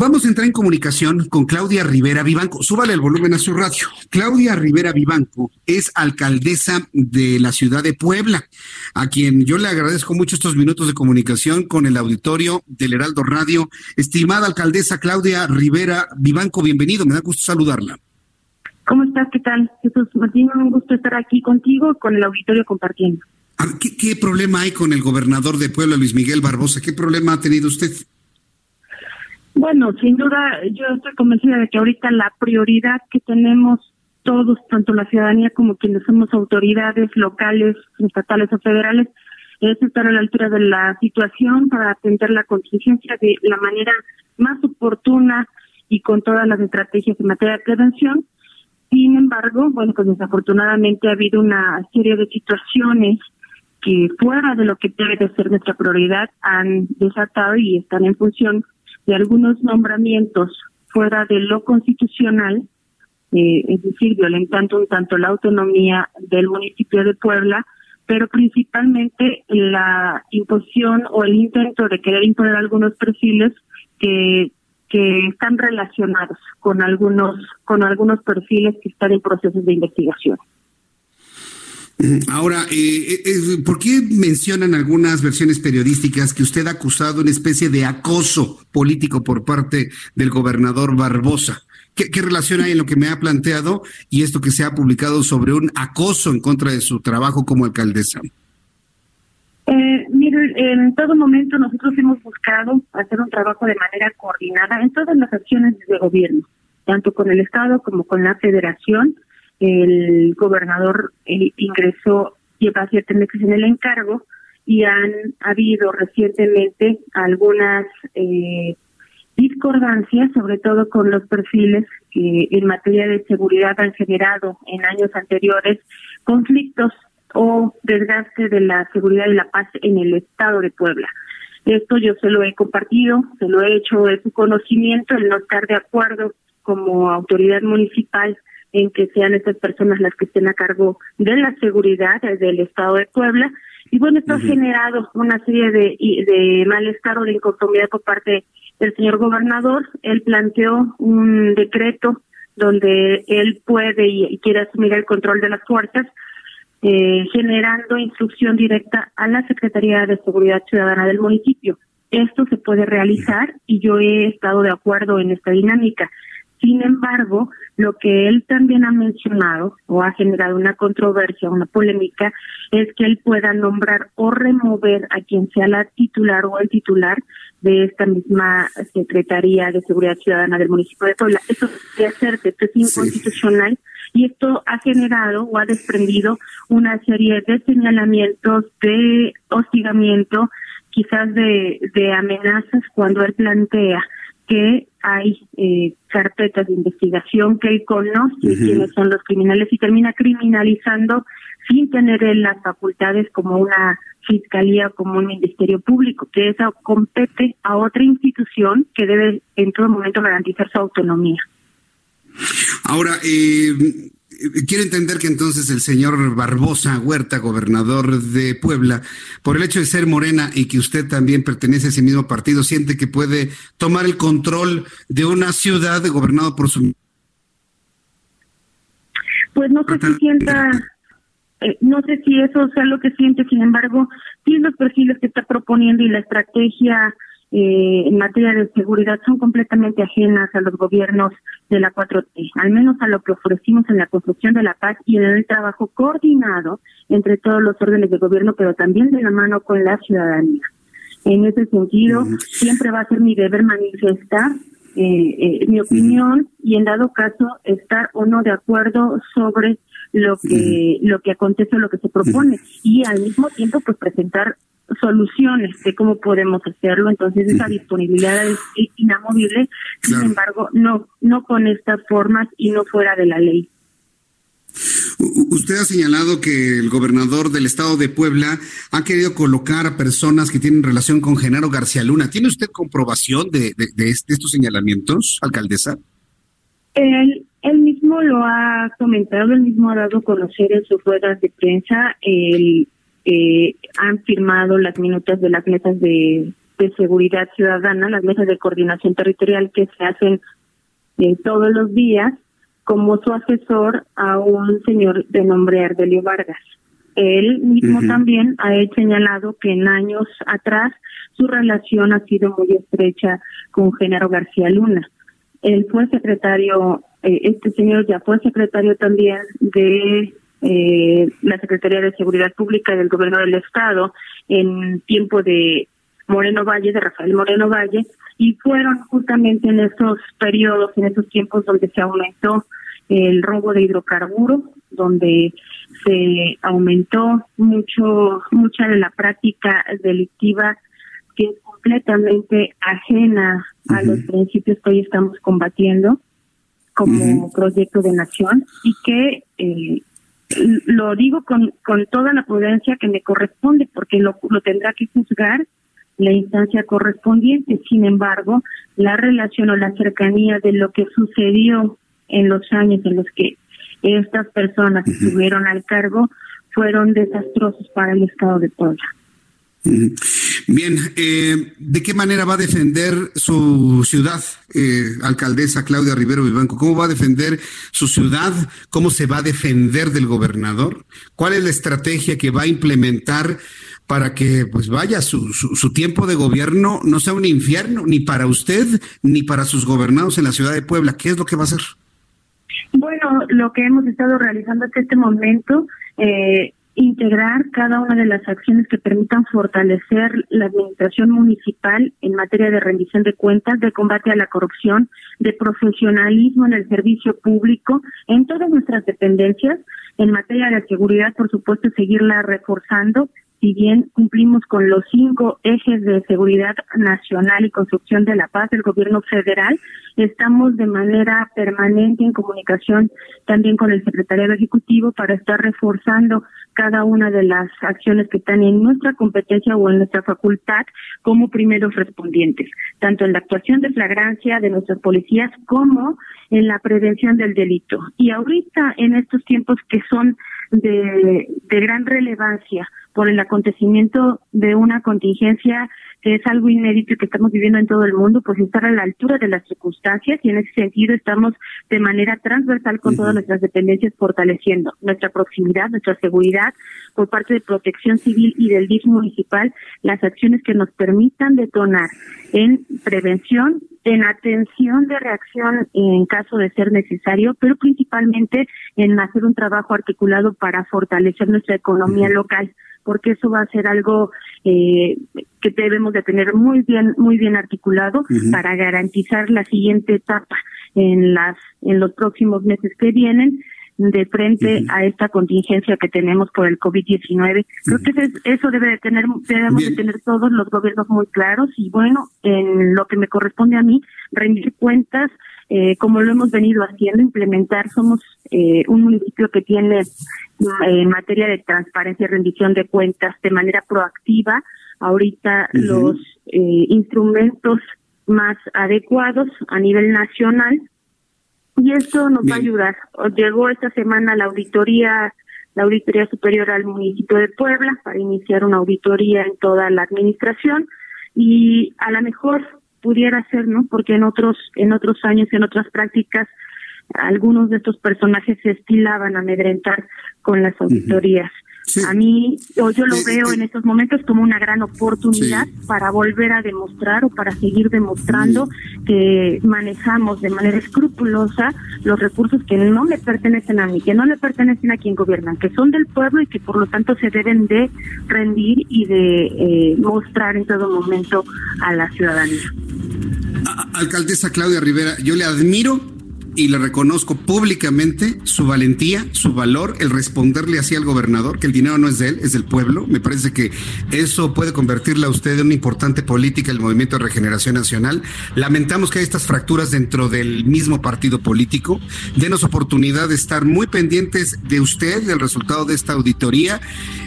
Vamos a entrar en comunicación con Claudia Rivera Vivanco. Súbale el volumen a su radio. Claudia Rivera Vivanco es alcaldesa de la ciudad de Puebla, a quien yo le agradezco mucho estos minutos de comunicación con el auditorio del Heraldo Radio. Estimada alcaldesa Claudia Rivera Vivanco, bienvenido. Me da gusto saludarla. ¿Cómo estás? ¿Qué tal? Jesús Martín, un gusto estar aquí contigo, con el auditorio compartiendo. ¿Qué, ¿Qué problema hay con el gobernador de Puebla, Luis Miguel Barbosa? ¿Qué problema ha tenido usted? Bueno, sin duda, yo estoy convencida de que ahorita la prioridad que tenemos todos, tanto la ciudadanía como quienes somos autoridades locales, estatales o federales, es estar a la altura de la situación para atender la contingencia de la manera más oportuna y con todas las estrategias en materia de prevención. Sin embargo, bueno, pues desafortunadamente ha habido una serie de situaciones que fuera de lo que debe de ser nuestra prioridad han desatado y están en función de algunos nombramientos fuera de lo constitucional, eh, es decir, violentando un tanto la autonomía del municipio de Puebla, pero principalmente la imposición o el intento de querer imponer algunos perfiles que que están relacionados con algunos con algunos perfiles que están en procesos de investigación. Ahora, eh, eh, ¿por qué mencionan algunas versiones periodísticas que usted ha acusado una especie de acoso político por parte del gobernador Barbosa? ¿Qué, relación hay en lo que me ha planteado y esto que se ha publicado sobre un acoso en contra de su trabajo como alcaldesa? Eh, mire, en todo momento nosotros hemos buscado hacer un trabajo de manera coordinada en todas las acciones de gobierno, tanto con el Estado como con la Federación el gobernador eh, ingresó, lleva siete meses en el encargo y han habido recientemente algunas eh, discordancias, sobre todo con los perfiles que en materia de seguridad han generado en años anteriores conflictos o desgaste de la seguridad y la paz en el estado de Puebla. Esto yo se lo he compartido, se lo he hecho de su conocimiento, el no estar de acuerdo como autoridad municipal en que sean estas personas las que estén a cargo de la seguridad del Estado de Puebla. Y bueno, esto ha generado una serie de, de malestar o de inconformidad por parte del señor gobernador. Él planteó un decreto donde él puede y, quiere asumir el control de las fuerzas, eh, generando instrucción directa a la Secretaría de Seguridad Ciudadana del municipio. Esto se puede realizar y yo he estado de acuerdo en esta dinámica. Sin embargo, lo que él también ha mencionado o ha generado una controversia, una polémica, es que él pueda nombrar o remover a quien sea la titular o el titular de esta misma Secretaría de Seguridad Ciudadana del municipio de Puebla. Eso debe hacerse, esto es inconstitucional y esto ha generado o ha desprendido una serie de señalamientos de hostigamiento, quizás de, de amenazas cuando él plantea que hay eh, carpetas de investigación que él conoce quiénes son los criminales y termina criminalizando sin tener las facultades como una fiscalía, como un ministerio público, que eso compete a otra institución que debe en todo momento garantizar su autonomía. Ahora, eh, quiero entender que entonces el señor Barbosa Huerta, gobernador de Puebla, por el hecho de ser morena y que usted también pertenece a ese mismo partido, siente que puede tomar el control de una ciudad gobernada por su... Pues no sé si sienta, eh, no sé si eso sea lo que siente, sin embargo, tiene los perfiles que está proponiendo y la estrategia eh, en materia de seguridad son completamente ajenas a los gobiernos de la 4T, al menos a lo que ofrecimos en la construcción de la paz y en el trabajo coordinado entre todos los órdenes de gobierno, pero también de la mano con la ciudadanía. En ese sentido, siempre va a ser mi deber manifestar eh, eh, mi opinión y en dado caso estar o no de acuerdo sobre lo que lo que acontece o lo que se propone. Y al mismo tiempo pues presentar soluciones de cómo podemos hacerlo. Entonces esa disponibilidad es inamovible. Sin embargo no no con estas formas y no fuera de la ley. Usted ha señalado que el gobernador del estado de Puebla ha querido colocar a personas que tienen relación con Genaro García Luna. ¿Tiene usted comprobación de, estos señalamientos, alcaldesa? Él mismo lo ha comentado, él mismo ha dado a conocer en sus ruedas de prensa. El, eh, han firmado las minutas de las mesas de, seguridad ciudadana, las mesas de coordinación territorial que se hacen eh, todos los días como su asesor a un señor de nombre Ardelio Vargas. Él mismo también ha señalado que en años atrás su relación ha sido muy estrecha con Genaro García Luna. Él fue secretario, eh, este señor ya fue secretario también de eh, la Secretaría de Seguridad Pública del Gobierno del Estado en tiempo de Moreno Valle, de Rafael Moreno Valle, y fueron justamente en esos periodos, en esos tiempos donde se aumentó el robo de hidrocarburos, donde se aumentó mucho mucha de la práctica delictiva que es completamente ajena a los principios que hoy estamos combatiendo como proyecto de nación y que eh, lo digo con, con toda la prudencia que me corresponde porque lo, lo tendrá que juzgar la instancia correspondiente. Sin embargo, la relación o la cercanía de lo que sucedió en los años en los que estas personas estuvieron al cargo fueron desastrosos para el Estado de Puebla. Bien, eh, ¿de qué manera va a defender su ciudad, eh, alcaldesa Claudia Rivero Vivanco? ¿Cómo va a defender su ciudad? ¿Cómo se va a defender del gobernador? ¿Cuál es la estrategia que va a implementar para que, pues vaya, su, su, tiempo de gobierno no sea un infierno, ni para usted, ni para sus gobernados en la ciudad de Puebla? ¿Qué es lo que va a hacer? Bueno, lo que hemos estado realizando hasta este momento, eh, integrar cada una de las acciones que permitan fortalecer la administración municipal en materia de rendición de cuentas, de combate a la corrupción, de profesionalismo en el servicio público, en todas nuestras dependencias, en materia de seguridad, por supuesto, seguirla reforzando si bien cumplimos con los cinco ejes de seguridad nacional y construcción de la paz del gobierno federal, estamos de manera permanente en comunicación también con el secretario ejecutivo para estar reforzando cada una de las acciones que están en nuestra competencia o en nuestra facultad como primeros respondientes, tanto en la actuación de flagrancia de nuestras policías como en la prevención del delito. Y ahorita en estos tiempos que son de gran relevancia por el acontecimiento de una contingencia que es algo inédito y que estamos viviendo en todo el mundo, pues estar a la altura de las circunstancias y en ese sentido estamos de manera transversal con todas nuestras dependencias fortaleciendo nuestra proximidad, nuestra seguridad por parte de protección civil y del DIF municipal, las acciones que nos permitan detonar en prevención, en atención de reacción en caso de ser necesario, pero principalmente en hacer un trabajo articulado para fortalecer nuestra economía local porque eso va a ser algo eh, que debemos de tener muy bien muy bien articulado para garantizar la siguiente etapa en las en los próximos meses que vienen de frente a esta contingencia que tenemos por el COVID-19. Creo que eso debe de tener, debemos de tener todos los gobiernos muy claros y bueno, en lo que me corresponde a mí, rendir cuentas, eh, como lo hemos venido haciendo, implementar, somos eh, un municipio que tiene en materia de transparencia y rendición de cuentas de manera proactiva ahorita los eh, instrumentos más adecuados a nivel nacional y esto nos va a ayudar. Llegó esta semana la auditoría la auditoría superior al municipio de Puebla para iniciar una auditoría en toda la administración y a lo mejor pudiera ser, ¿no? Porque en otros en otros años en otras prácticas algunos de estos personajes se estilaban a amedrentar con las auditorías. A mí, yo, yo lo veo en estos momentos como una gran oportunidad para volver a demostrar o para seguir demostrando que manejamos de manera escrupulosa los recursos que no le pertenecen a mí, que no le pertenecen a quien gobiernan, que son del pueblo y que por lo tanto se deben de rendir y de eh, mostrar en todo momento a la ciudadanía. Alcaldesa Claudia Rivera, yo le admiro y le reconozco públicamente su valentía, su valor, el responderle así al gobernador, que el dinero no es de él, es del pueblo. Me parece que eso puede convertirle a usted en una importante política el Movimiento de Regeneración Nacional. Lamentamos que hay estas fracturas dentro del mismo partido político. Denos oportunidad de estar muy pendientes de usted, del resultado de esta auditoría,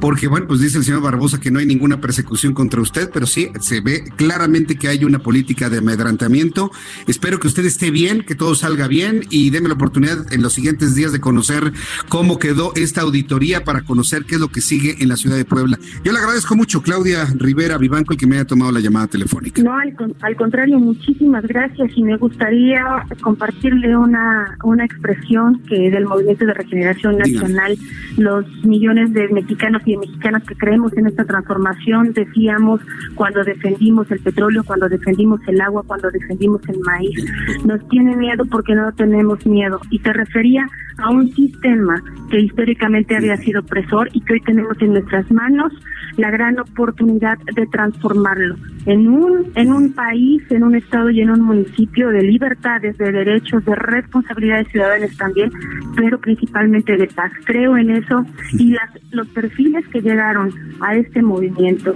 porque, bueno, pues dice el señor Barbosa que no hay ninguna persecución contra usted, pero sí se ve claramente que hay una política de amedrantamiento. Espero que usted esté bien, que todo salga bien y déme la oportunidad en los siguientes días de conocer cómo quedó esta auditoría para conocer qué es lo que sigue en la ciudad de Puebla. Yo le agradezco mucho, Claudia Rivera Vivanco, el que me haya tomado la llamada telefónica. No, al, al contrario, muchísimas gracias y me gustaría compartirle una, una expresión que del Movimiento de Regeneración Nacional, los millones de mexicanos y mexicanas que creemos en esta transformación, decíamos cuando defendimos el petróleo, cuando defendimos el agua, cuando defendimos el maíz, nos tiene miedo porque no tenemos miedo. Y te refería a un sistema que históricamente había sido opresor y que hoy tenemos en nuestras manos la gran oportunidad de transformarlo en un en un país, en un estado y en un municipio de libertades, de derechos, de responsabilidades ciudadanas también, pero principalmente de paz. Creo en eso y las, los perfiles que llegaron a este movimiento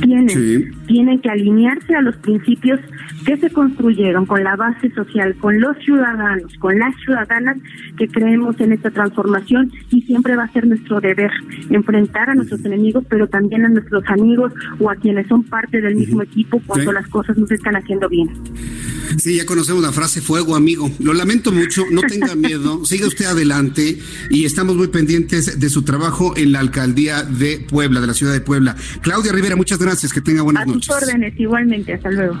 tienen tienen que alinearse a los principios que se construyeron con la base social, con los ciudadanos, con las ciudadanas que creemos en esta transformación y siempre va a ser nuestro deber enfrentar a nuestros enemigos, pero también a nuestros amigos o a quienes son parte del mismo equipo cuando las cosas no se están haciendo bien. Sí, ya conocemos la frase fuego, amigo. Lo lamento mucho, no tenga miedo, siga usted adelante y estamos muy pendientes de su trabajo en la alcaldía de Puebla, de la ciudad de Puebla. Claudia Rivera, muchas gracias, que tenga buenas noches. A tus órdenes, igualmente, hasta luego.